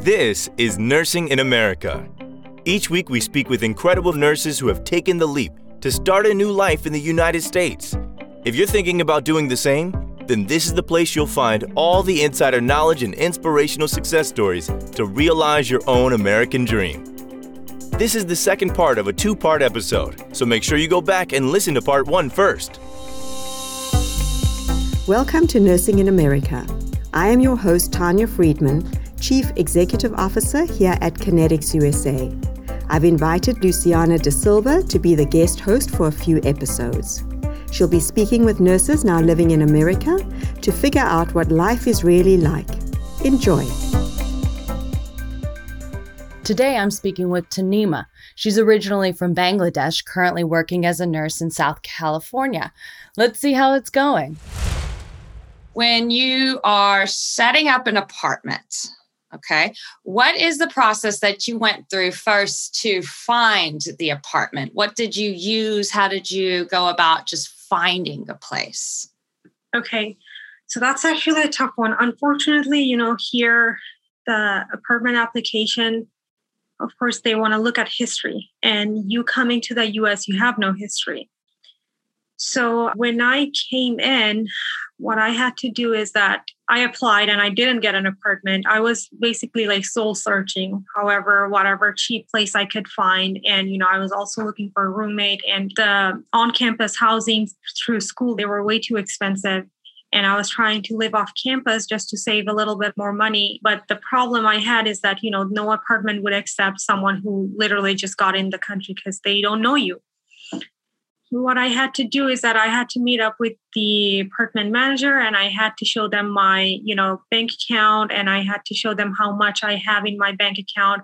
This is Nursing in America. Each week, we speak with incredible nurses who have taken the leap to start a new life in the United States. If you're thinking about doing the same, then this is the place you'll find all the insider knowledge and inspirational success stories to realize your own American dream. This is the second part of a two part episode, so make sure you go back and listen to part one first. Welcome to Nursing in America. I am your host, Tanya Friedman, Chief Executive Officer here at Connetics USA. I've invited Luciana De Silva to be the guest host for a few episodes. She'll be speaking with nurses now living in America to figure out what life is really like. Enjoy. Today I'm speaking with Tanima. She's originally from Bangladesh, currently working as a nurse in South California. Let's see how it's going when you are setting up an apartment, okay, what is the process that you went through first to find the apartment? What did you use? How did you go about just finding a place? Okay, so that's actually a tough one. Unfortunately, you know, here, the apartment application, of course, they want to look at history. And you coming to the US, you have no history. So when I came in, what I had to do is that I applied and I didn't get an apartment. I was basically like soul searching, however, whatever cheap place I could find. And, you know, I was also looking for a roommate and the on campus housing through school, they were way too expensive. And I was trying to live off campus just to save a little bit more money. But the problem I had is that, you know, no apartment would accept someone who literally just got in the country because they don't know you what I had to do is that I had to meet up with the apartment manager and I had to show them my, you know, bank account and I had to show them how much I have in my bank account.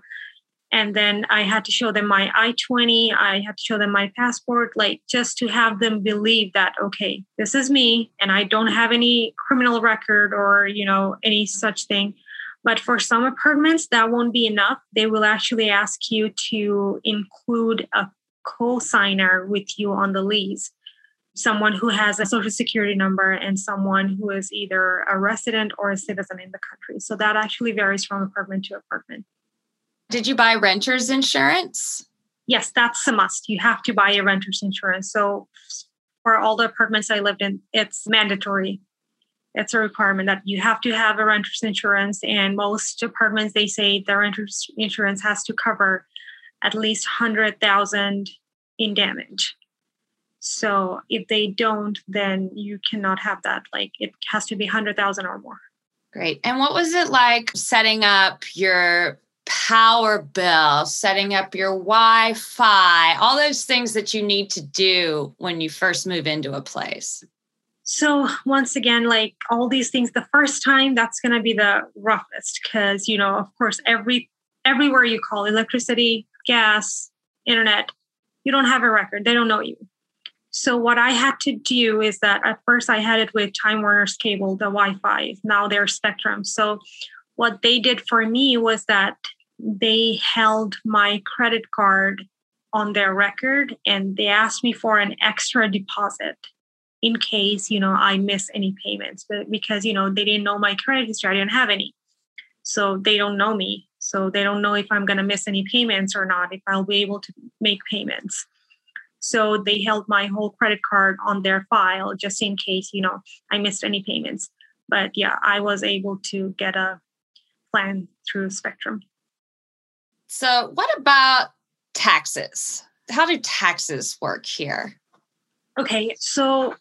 And then I had to show them my I 20, I had to show them my passport, like just to have them believe that, okay, this is me and I don't have any criminal record or, you know, any such thing. But for some apartments, that won't be enough. They will actually ask you to include a co-signer with you on the lease. Someone who has a social security number and someone who is either a resident or a citizen in the country. So that actually varies from apartment to apartment. Did you buy renters insurance? Yes that's a must. You have to buy a renters insurance. So for all the apartments i lived in it's mandatory. It's a requirement that you have to have a renter's insurance and most apartments they say the renter's insurance has to cover at least 100,000 in damage. So if they don't, then you cannot have that. Like it has to be 100,000 or more. Great. And what was it like setting up your power bill, setting up your Wi Fi, all those things that you need to do when you first move into a place? So, once again, like all these things, the first time that's going to be the roughest because, you know, of course, every everywhere you call electricity, gas, internet, you don't have a record. They don't know you. So what I had to do is that at first I had it with Time Warner's cable, the Wi-Fi. Now they're Spectrum. So what they did for me was that they held my credit card on their record and they asked me for an extra deposit in case you know I miss any payments. But because you know they didn't know my credit history, I didn't have any. So they don't know me. So they don't know if I'm going to miss any payments or not, if I'll be able to make payments. So they held my whole credit card on their file just in case, you know, I missed any payments. But yeah, I was able to get a plan through Spectrum. So, what about taxes? How do taxes work here? Okay, so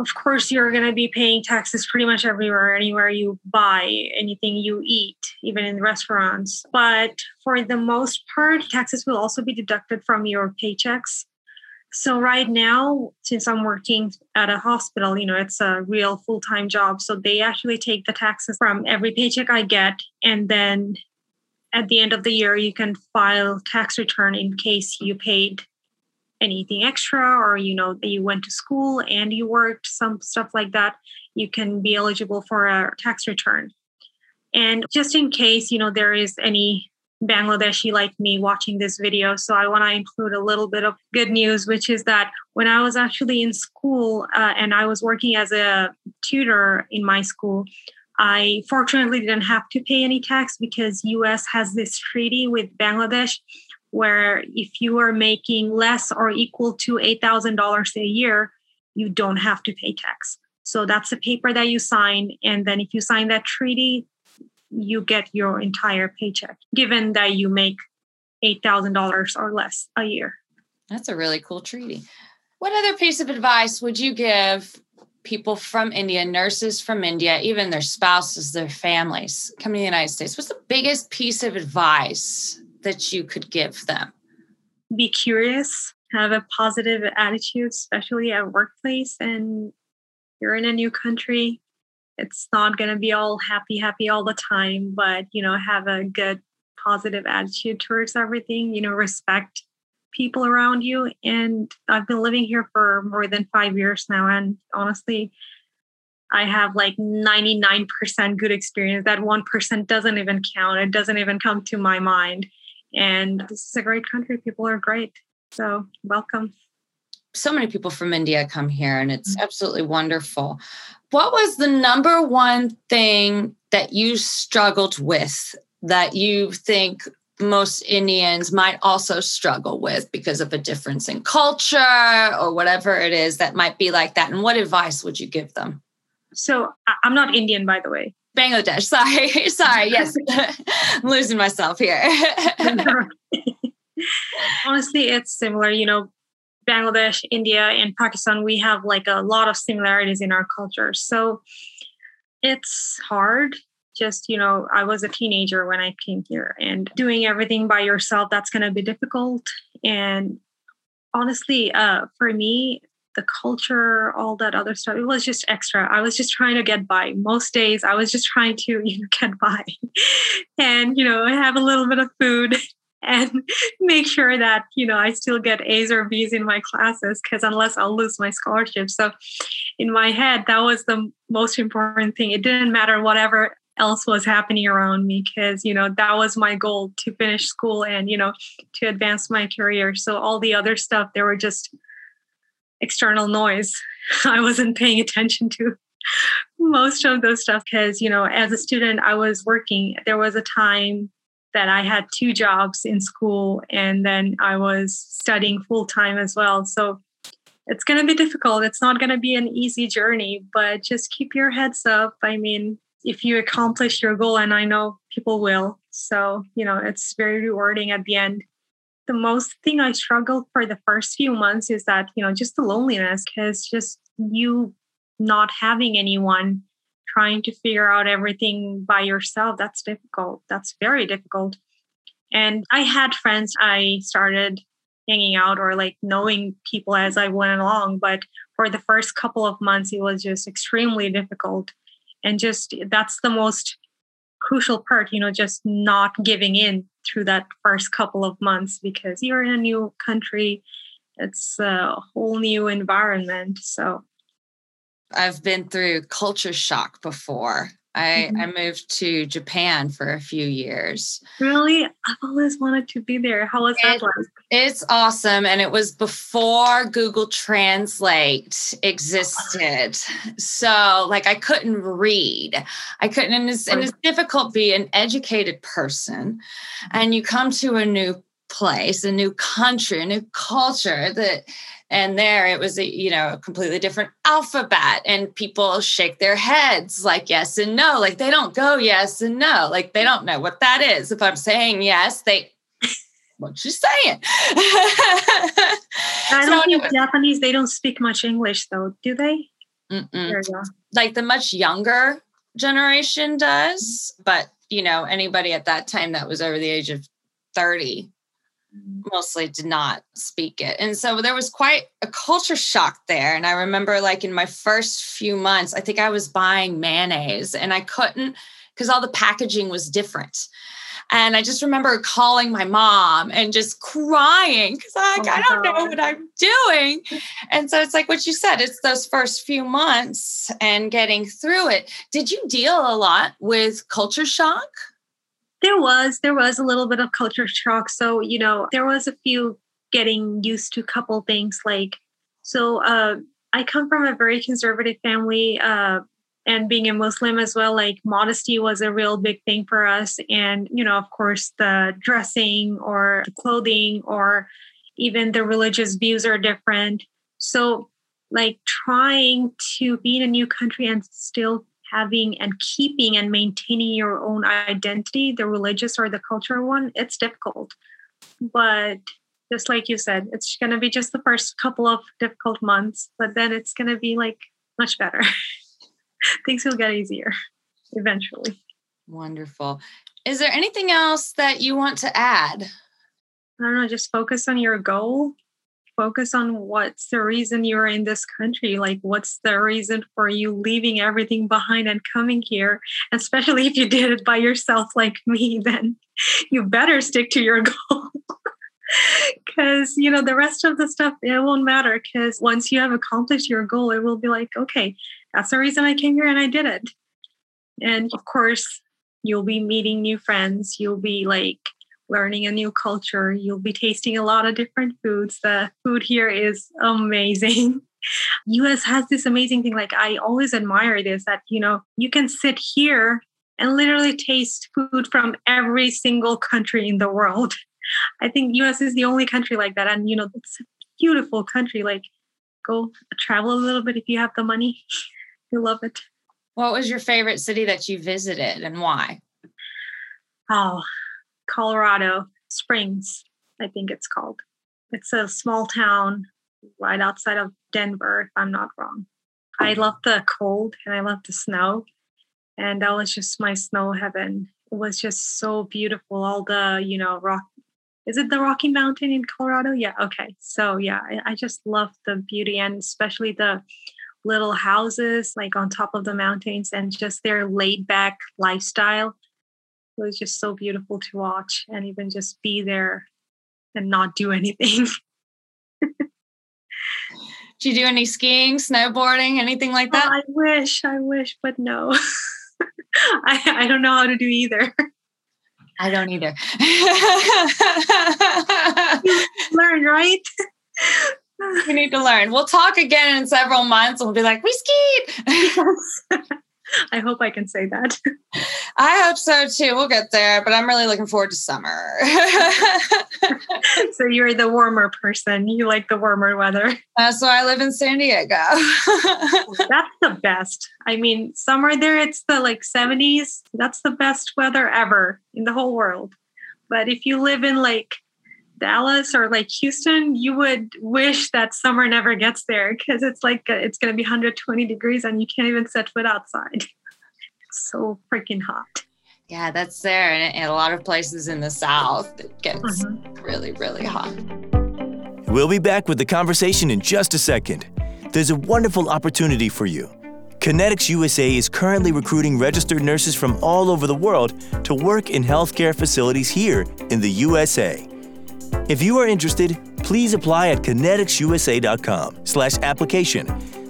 of course you're going to be paying taxes pretty much everywhere anywhere you buy anything you eat even in restaurants. But for the most part taxes will also be deducted from your paychecks. So right now since i'm working at a hospital you know it's a real full-time job so they actually take the taxes from every paycheck i get and then at the end of the year you can file tax return in case you paid anything extra or you know that you went to school and you worked some stuff like that you can be eligible for a tax return. And just in case you know there is any bangladeshi like me watching this video so i want to include a little bit of good news which is that when i was actually in school uh, and i was working as a tutor in my school I fortunately didn't have to pay any tax because US has this treaty with Bangladesh where if you are making less or equal to $8,000 a year, you don't have to pay tax. So that's a paper that you sign. And then if you sign that treaty, you get your entire paycheck, given that you make $8,000 or less a year. That's a really cool treaty. What other piece of advice would you give people from India, nurses from India, even their spouses, their families coming to the United States? What's the biggest piece of advice that you could give them? Be curious, have a positive attitude, especially at workplace. And you're in a new country. It's not going to be all happy, happy all the time, but, you know, have a good, positive attitude towards everything, you know, respect people around you. And I've been living here for more than five years now. And honestly, I have like 99% good experience. That 1% doesn't even count. It doesn't even come to my mind. And this is a great country. People are great. So, welcome. So many people from India come here, and it's mm-hmm. absolutely wonderful. What was the number one thing that you struggled with that you think most Indians might also struggle with because of a difference in culture or whatever it is that might be like that? And what advice would you give them? So I'm not Indian, by the way. Bangladesh. Sorry. Sorry. Yes. I'm losing myself here. Honestly, it's similar. You know, Bangladesh, India, and Pakistan, we have like a lot of similarities in our cultures. So it's hard just you know i was a teenager when i came here and doing everything by yourself that's going to be difficult and honestly uh, for me the culture all that other stuff. It was just extra. I was just trying to get by. Most days i was just trying to you know get by and you know have a little bit of food and make sure that you know i still get a's or b's in my classes because unless i'll lose my scholarship. So in my head that was the most important thing. It didn't matter whatever else was happening around me because you know that was my goal to finish school and you know to advance my career. So all the other stuff there were just external noise i wasn't paying attention to most of those stuff because you know as a student i was working. There was a time that i had two jobs in school and then i was studying full time as well. So it's going to be difficult. It's not going to be an easy journey but just keep your heads up. I mean if you accomplish your goal and i know people will so you know it's very rewarding at the end the most thing i struggled for the first few months is that you know just the loneliness because just you not having anyone trying to figure out everything by yourself that's difficult. That's very difficult. And i had friends i started hanging out or like knowing people as i went along but for the first couple of months it was just extremely difficult. And just that's the most crucial part you know just not giving in through that first couple of months because you're in a new country. It's a whole new environment so. I've been through culture shock before I, mm-hmm. I moved to Japan for a few years. Really? I've always wanted to be there. How was that like? It's awesome. And it was before Google Translate existed. So, like, I couldn't read. I couldn't, and it's, and it's difficult being an educated person. And you come to a new place, a new country, a new culture that and there it was a you know a completely different alphabet and people shake their heads like yes and no like they don't go yes and no like they don't know what that is. If i'm saying yes they what you saying. I don't so, think japanese. They don't speak much english though do they? Like the much younger generation does but you know anybody at that time that was over the age of 30 mostly did not speak it. And so there was quite a culture shock there. And I remember, like, in my first few months, I think I was buying mayonnaise and I couldn't because all the packaging was different. And I just remember calling my mom and just crying because like, oh I don't God. know what I'm doing. And so it's like what you said, it's those first few months and getting through it. Did you deal a lot with culture shock? There was there was a little bit of culture shock. So you know there was a few getting used to a couple things like so. Uh, I come from a very conservative family, uh, and being a muslim as well like modesty was a real big thing for us and you know of course the dressing or the clothing or even the religious views are different so like trying to be in a new country and still having and keeping and maintaining your own identity the religious or the cultural one it's difficult but just like you said it's going to be just the first couple of difficult months but then it's going to be like much better things will get easier eventually. Wonderful. Is there anything else that you want to add? I don't know, just focus on your goal. Focus on what's the reason you're in this country. Like, what's the reason for you leaving everything behind and coming here? Especially if you did it by yourself, like me, then you better stick to your goal. Because, you know, the rest of the stuff, it won't matter. Because once you have accomplished your goal, it will be like, okay, that's the reason I came here and I did it. And of course, you'll be meeting new friends. You'll be like learning a new culture. You'll be tasting a lot of different foods. The food here is amazing. US has this amazing thing. Like I always admire this that, you know, you can sit here and literally taste food from every single country in the world. I think US is the only country like that. And, you know, it's a beautiful country. Like go travel a little bit if you have the money. You love it. What was your favorite city that you visited and why? Oh, Colorado Springs, I think it's called. It's a small town right outside of Denver, if I'm not wrong. I love the cold and I love the snow. And that was just my snow heaven. It was just so beautiful. All the, you know, rock. Is it the Rocky Mountain in Colorado? Yeah. Okay. So, yeah, I, I just love the beauty and especially the little houses like on top of the mountains and just their laid back lifestyle it was just so beautiful to watch and even just be there and not do anything. Did you do any skiing snowboarding anything like that? Oh, i wish i wish but no. I, I don't know how to do either. I don't either. Learn right? We need to learn. We'll talk again in several months and we'll be like, we skied. I hope I can say that. I hope so too. We'll get there, but I'm really looking forward to summer. so you're the warmer person. You like the warmer weather. Uh, so I live in San Diego. That's the best. I mean, summer there, it's the like 70s. That's the best weather ever in the whole world. But if you live in like Dallas or like Houston, you would wish that summer never gets there because it's like uh, it's going to be 120 degrees and you can't even set foot outside. It's so freaking hot. Yeah, that's there. And in a lot of places in the South, it gets mm-hmm. really, really hot. We'll be back with the conversation in just a second. There's a wonderful opportunity for you. Connetics USA is currently recruiting registered nurses from all over the world to work in healthcare facilities here in the USA. If you are interested, please apply at conneticsusa.com slash application.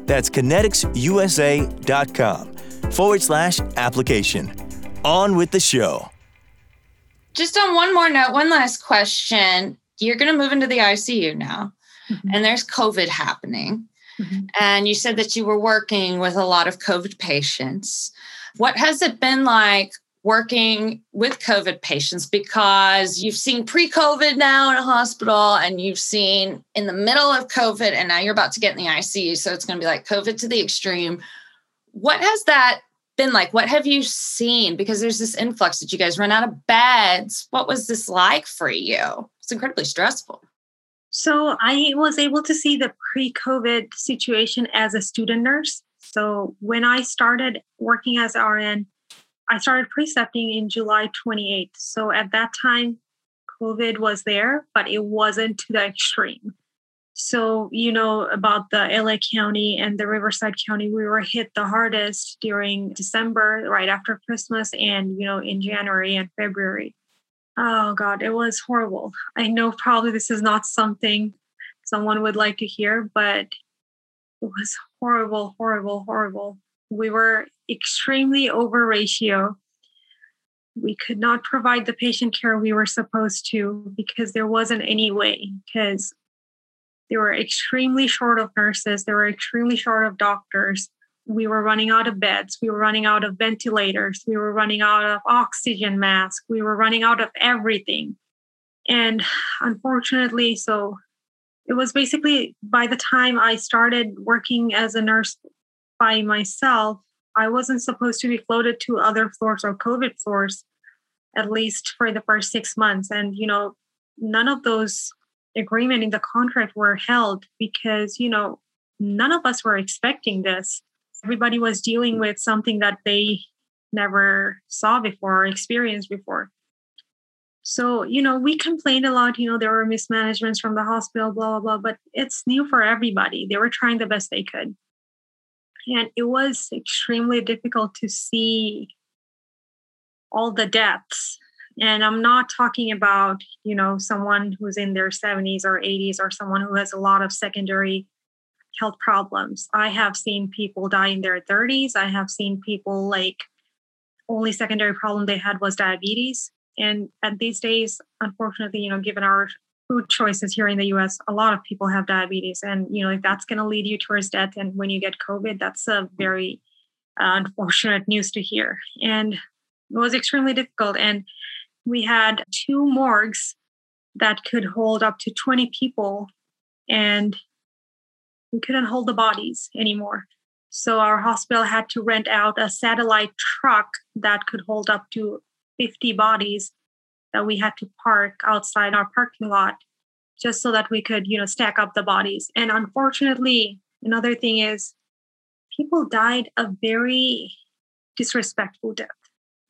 That's conneticsusa.com forward slash application. On with the show. Just on one more note, one last question. You're going to move into the ICU now, mm-hmm. and there's COVID happening. Mm-hmm. And you said that you were working with a lot of COVID patients. What has it been like working with COVID patients because you've seen pre COVID now in a hospital and you've seen in the middle of COVID and now you're about to get in the ICU. So it's going to be like COVID to the extreme. What has that been like? What have you seen? Because there's this influx that you guys run out of beds. What was this like for you? It's incredibly stressful. So I was able to see the pre COVID situation as a student nurse. So when I started working as RN, I started precepting in July 28th. So at that time, COVID was there, but it wasn't to the extreme. So, you know, about the LA County and the Riverside County, we were hit the hardest during December, right after Christmas, and, you know, in January and February. Oh, God, it was horrible. I know probably this is not something someone would like to hear, but it was horrible, horrible, horrible. We were extremely over ratio. We could not provide the patient care we were supposed to because there wasn't any way, because they were extremely short of nurses, they were extremely short of doctors. we were running out of beds we were running out of ventilators we were running out of oxygen masks we were running out of everything and unfortunately so it was basically by the time i started working as a nurse by myself i wasn't supposed to be floated to other floors or covid floors at least for the first six months. And you know none of those agreement in the contract were held because you know none of us were expecting this. Everybody was dealing with something that they never saw before or experienced before. So you know we complained a lot you know there were mismanagements from the hospital blah blah blah but it's new for everybody. They were trying the best they could and it was extremely difficult to see all the deaths. And i'm not talking about you know someone who's in their 70s or 80s or someone who has a lot of secondary health problems. I have seen people die in their 30s i have seen people like only secondary problem they had was diabetes. And at these days unfortunately you know given our food choices here in the us a lot of people have diabetes and you know if that's going to lead you towards death and when you get covid that's a very uh, unfortunate news to hear. And it was extremely difficult and we had two morgues that could hold up to 20 people and we couldn't hold the bodies anymore. So our hospital had to rent out a satellite truck that could hold up to 50 bodies that we had to park outside our parking lot just so that we could you know stack up the bodies. And unfortunately another thing is people died a very disrespectful death.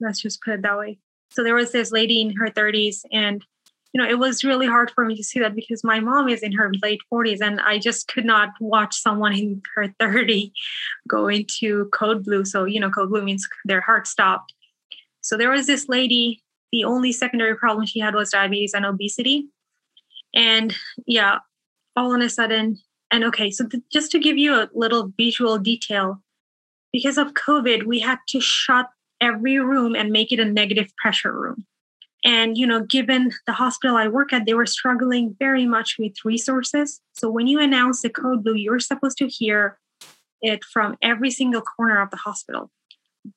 Let's just put it that way. So there was this lady in her 30s and you know it was really hard for me to see that because my mom is in her late 40s and i just could not watch someone in her 30 go into code blue. So you know code blue means their heart stopped. So there was this lady the only secondary problem she had was diabetes and obesity and yeah all on a sudden and okay so th- just to give you a little visual detail because of covid we had to shut every room and make it a negative pressure room. And, you know, given the hospital I work at, they were struggling very much with resources. So when you announce the code blue, you're supposed to hear it from every single corner of the hospital.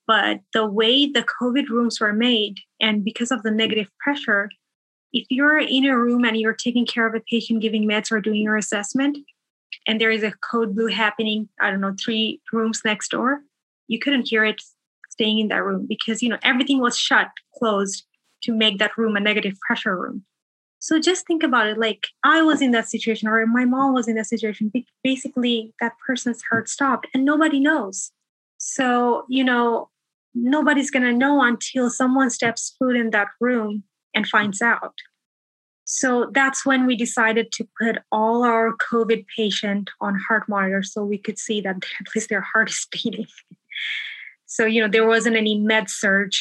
But the way the COVID rooms were made, and because of the negative pressure, if you're in a room and you're taking care of a patient, giving meds or doing your assessment, and there is a code blue happening, I don't know, three rooms next door, you couldn't hear it staying in that room because you know everything was shut closed to make that room a negative pressure room. So just think about it like i was in that situation or my mom was in that situation. Basically that person's heart stopped and nobody knows so you know nobody's going to know until someone steps foot in that room and finds out so that's when we decided to put all our covid patient on heart monitor so we could see that at least their heart is beating so, you know, there wasn't any med surg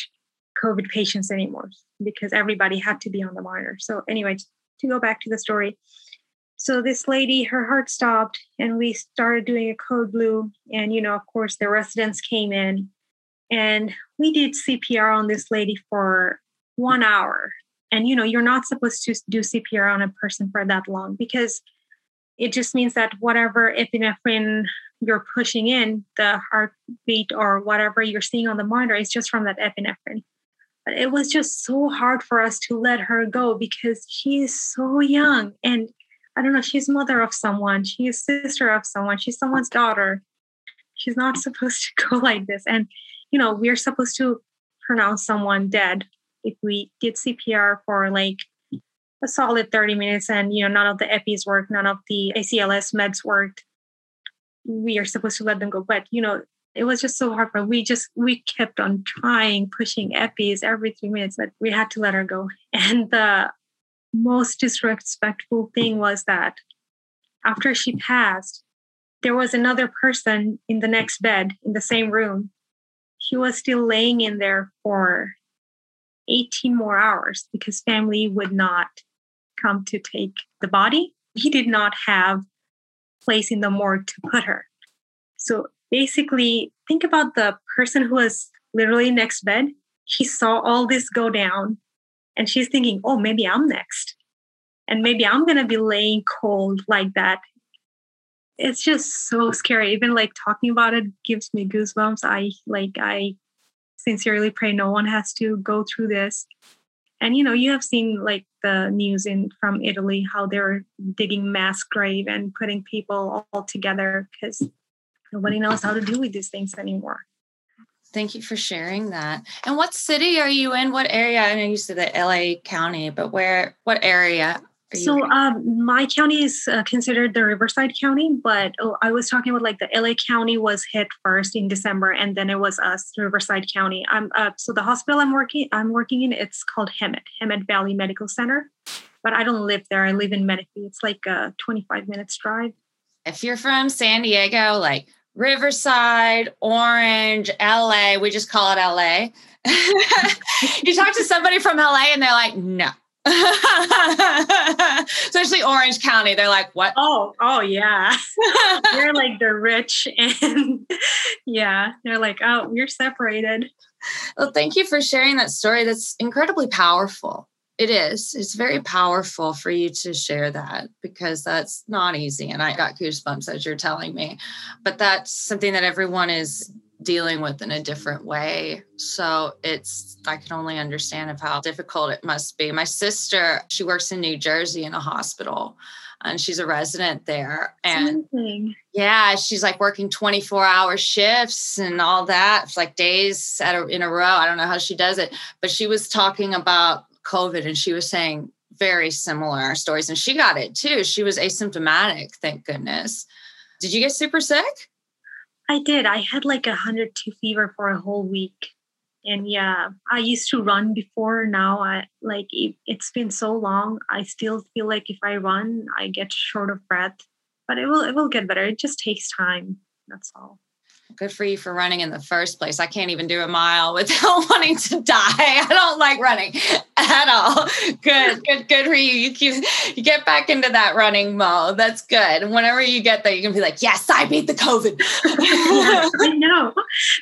COVID patients anymore because everybody had to be on the monitor. So, anyway, to go back to the story. So, this lady, her heart stopped, and we started doing a code blue. And, you know, of course, the residents came in and we did CPR on this lady for one hour. And, you know, you're not supposed to do CPR on a person for that long because it just means that whatever epinephrine you're pushing in the heartbeat or whatever you're seeing on the monitor is just from that epinephrine. But it was just so hard for us to let her go because she is so young. And I don't know, she's mother of someone, she's sister of someone, she's someone's daughter. She's not supposed to go like this. And, you know, we're supposed to pronounce someone dead if we did CPR for like a solid 30 minutes and, you know, none of the EPIs worked, none of the ACLS meds worked we are supposed to let them go. But you know, it was just so hard for we just we kept on trying, pushing epis every three minutes, but we had to let her go. And the most disrespectful thing was that after she passed, there was another person in the next bed in the same room. He was still laying in there for 18 more hours because family would not come to take the body. He did not have place in the morgue to put her. So basically, think about the person who was literally next bed. He saw all this go down and she's thinking, oh, maybe I'm next. And maybe I'm going to be laying cold like that. it's just so scary. Even like talking about it gives me goosebumps. I like I sincerely pray no one has to go through this. And you know, you have seen like the news in from Italy how they're digging mass grave and putting people all together because nobody knows how to deal with these things anymore. Thank you for sharing that. And what city are you in? What area? I know you said the LA County, but where? What area? So um, my county is uh, considered the Riverside County, but oh, I was talking about like the LA County was hit first in December, and then it was us, Riverside County. I'm uh, so the hospital I'm working I'm working in it's called Hemet Hemet Valley Medical Center, but I don't live there. I live in Menifee. It's like a 25 minutes drive. If you're from San Diego, like Riverside, Orange, LA, we just call it LA. you talk to somebody from LA and they're like, no. Especially Orange County. They're like, what? Oh, oh yeah. they're like the rich and yeah, they're like, oh, we're separated. Well, thank you for sharing that story. That's incredibly powerful. It is. It's very powerful for you to share that because that's not easy. And I got goosebumps as you're telling me. But that's something that everyone is dealing with in a different way. So it's, I can only understand of how difficult it must be. My sister, she works in New Jersey in a hospital and she's a resident there. And yeah, she's like working 24 hour shifts and all that, it's like days at a, in a row. I don't know how she does it, but she was talking about COVID and she was saying very similar stories and she got it too. She was asymptomatic, thank goodness. Did you get super sick? I did. I had like a 102 fever for a whole week. And yeah, I used to run before. Now I like it, it's been so long. I still feel like if I run, I get short of breath. But it will it will get better. It just takes time. That's all good for you for running in the first place. I can't even do a mile without wanting to die. I don't like running at all. Good, good, good for you. You keep you get back into that running mode. That's good. And whenever you get there, you can be like, yes, I beat the COVID. I know.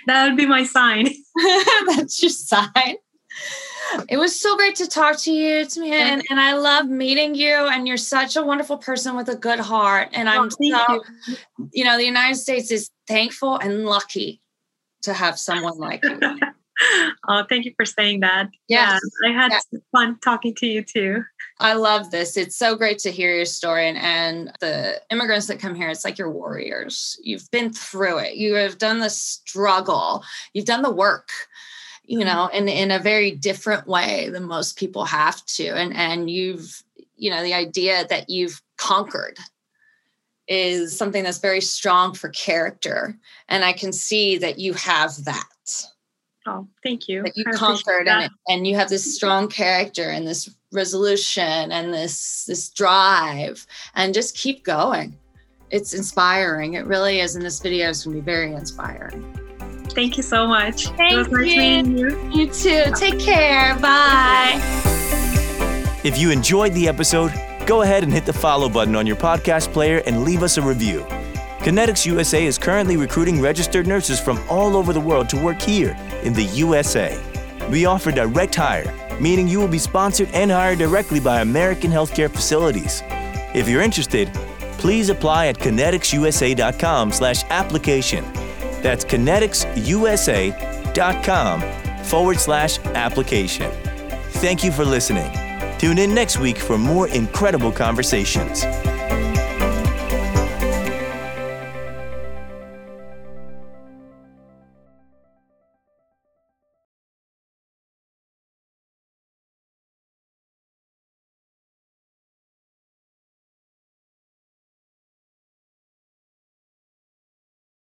That would be my sign. That's your sign. It was so great to talk to you, me, and, and I love meeting you. And you're such a wonderful person with a good heart. And I'm oh, so, you. you know, the United States is thankful and lucky to have someone like you. oh, thank you for saying that. Yes. Yeah, I had yes. fun talking to you too. I love this. It's so great to hear your story. And, and the immigrants that come here, it's like you're warriors. You've been through it. You have done the struggle. You've done the work you mm-hmm. know in in a very different way than most people have to. And and you've you know the idea that you've conquered is something that's very strong for character. And i can see that you have that. Oh thank you. That you I conquered and and you have this strong character and this resolution and this this drive. And just keep going. It's inspiring. It really is. And this video is going to be very inspiring Thank you so much. Thank it was nice you. meeting you. You too. Take care. Bye. If you enjoyed the episode, go ahead and hit the follow button on your podcast player and leave us a review. Connetics USA is currently recruiting registered nurses from all over the world to work here in the USA. We offer direct hire, meaning you will be sponsored and hired directly by American healthcare facilities. If you're interested, please apply at conneticsusa.com/application. That's conneticsusa.com forward slash application. Thank you for listening. Tune in next week for more incredible conversations.